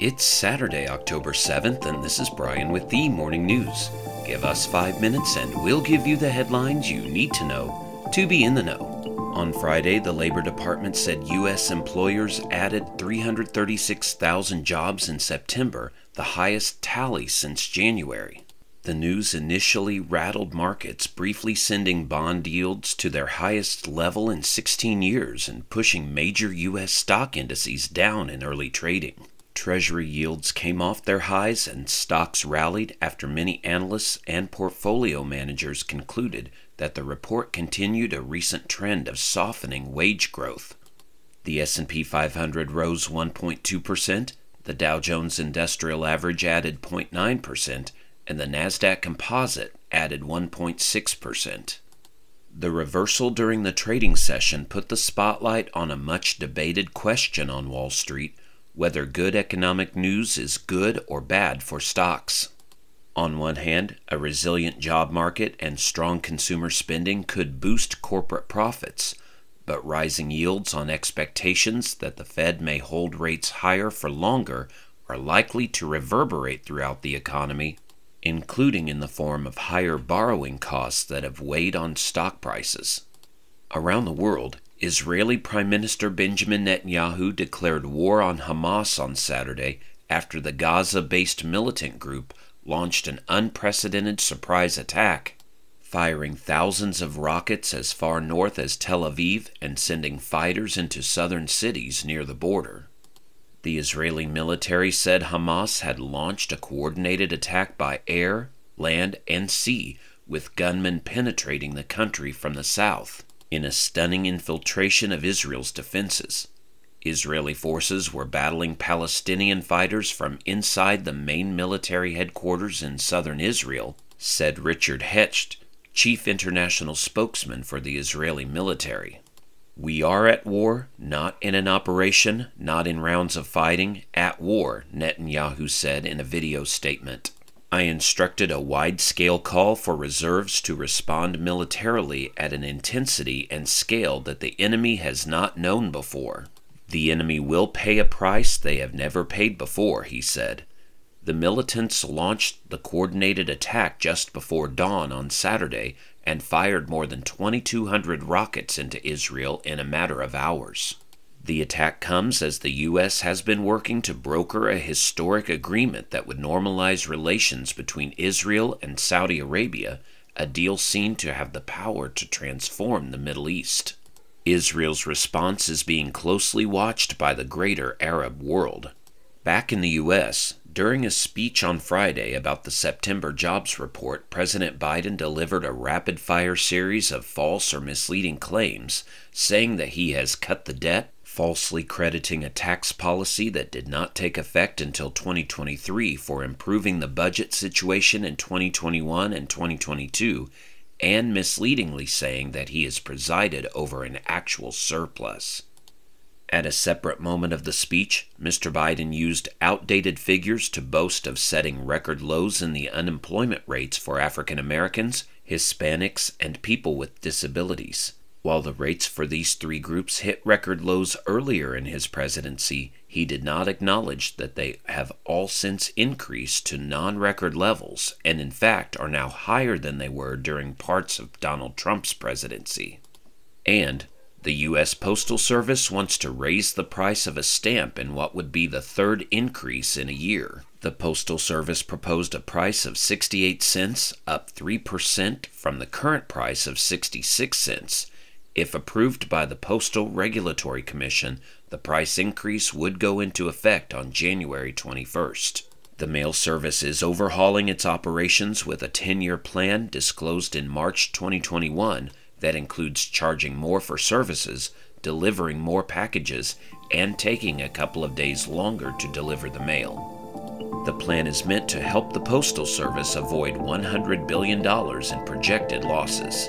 It's Saturday, October 7th, and this is Brian with the Morning News. Give us five minutes and we'll give you the headlines you need to know to be in the know. On Friday, the Labor Department said U.S. employers added 336,000 jobs in September, the highest tally since January. The news initially rattled markets, briefly sending bond yields to their highest level in 16 years and pushing major U.S. stock indices down in early trading. Treasury yields came off their highs and stocks rallied after many analysts and portfolio managers concluded that the report continued a recent trend of softening wage growth. The S&P 500 rose 1.2%, the Dow Jones Industrial Average added 0.9%, and the Nasdaq Composite added 1.6%. The reversal during the trading session put the spotlight on a much debated question on Wall Street whether good economic news is good or bad for stocks. On one hand, a resilient job market and strong consumer spending could boost corporate profits, but rising yields on expectations that the Fed may hold rates higher for longer are likely to reverberate throughout the economy, including in the form of higher borrowing costs that have weighed on stock prices. Around the world, Israeli Prime Minister Benjamin Netanyahu declared war on Hamas on Saturday after the Gaza based militant group launched an unprecedented surprise attack, firing thousands of rockets as far north as Tel Aviv and sending fighters into southern cities near the border. The Israeli military said Hamas had launched a coordinated attack by air, land, and sea, with gunmen penetrating the country from the south in a stunning infiltration of Israel's defenses. Israeli forces were battling Palestinian fighters from inside the main military headquarters in southern Israel, said Richard Hecht, chief international spokesman for the Israeli military. We are at war, not in an operation, not in rounds of fighting, at war, Netanyahu said in a video statement. I instructed a wide scale call for reserves to respond militarily at an intensity and scale that the enemy has not known before. The enemy will pay a price they have never paid before, he said. The militants launched the coordinated attack just before dawn on Saturday and fired more than 2,200 rockets into Israel in a matter of hours. The attack comes as the U.S. has been working to broker a historic agreement that would normalize relations between Israel and Saudi Arabia, a deal seen to have the power to transform the Middle East. Israel's response is being closely watched by the greater Arab world. Back in the U.S., during a speech on Friday about the September jobs report, President Biden delivered a rapid fire series of false or misleading claims, saying that he has cut the debt, falsely crediting a tax policy that did not take effect until 2023 for improving the budget situation in 2021 and 2022, and misleadingly saying that he has presided over an actual surplus. At a separate moment of the speech, Mr. Biden used outdated figures to boast of setting record lows in the unemployment rates for African Americans, Hispanics, and people with disabilities. While the rates for these three groups hit record lows earlier in his presidency, he did not acknowledge that they have all since increased to non record levels and, in fact, are now higher than they were during parts of Donald Trump's presidency. And the U.S. Postal Service wants to raise the price of a stamp in what would be the third increase in a year. The Postal Service proposed a price of 68 cents, up 3% from the current price of 66 cents if approved by the Postal Regulatory Commission, the price increase would go into effect on January 21st. The mail service is overhauling its operations with a 10 year plan disclosed in March 2021 that includes charging more for services, delivering more packages, and taking a couple of days longer to deliver the mail. The plan is meant to help the Postal Service avoid $100 billion in projected losses.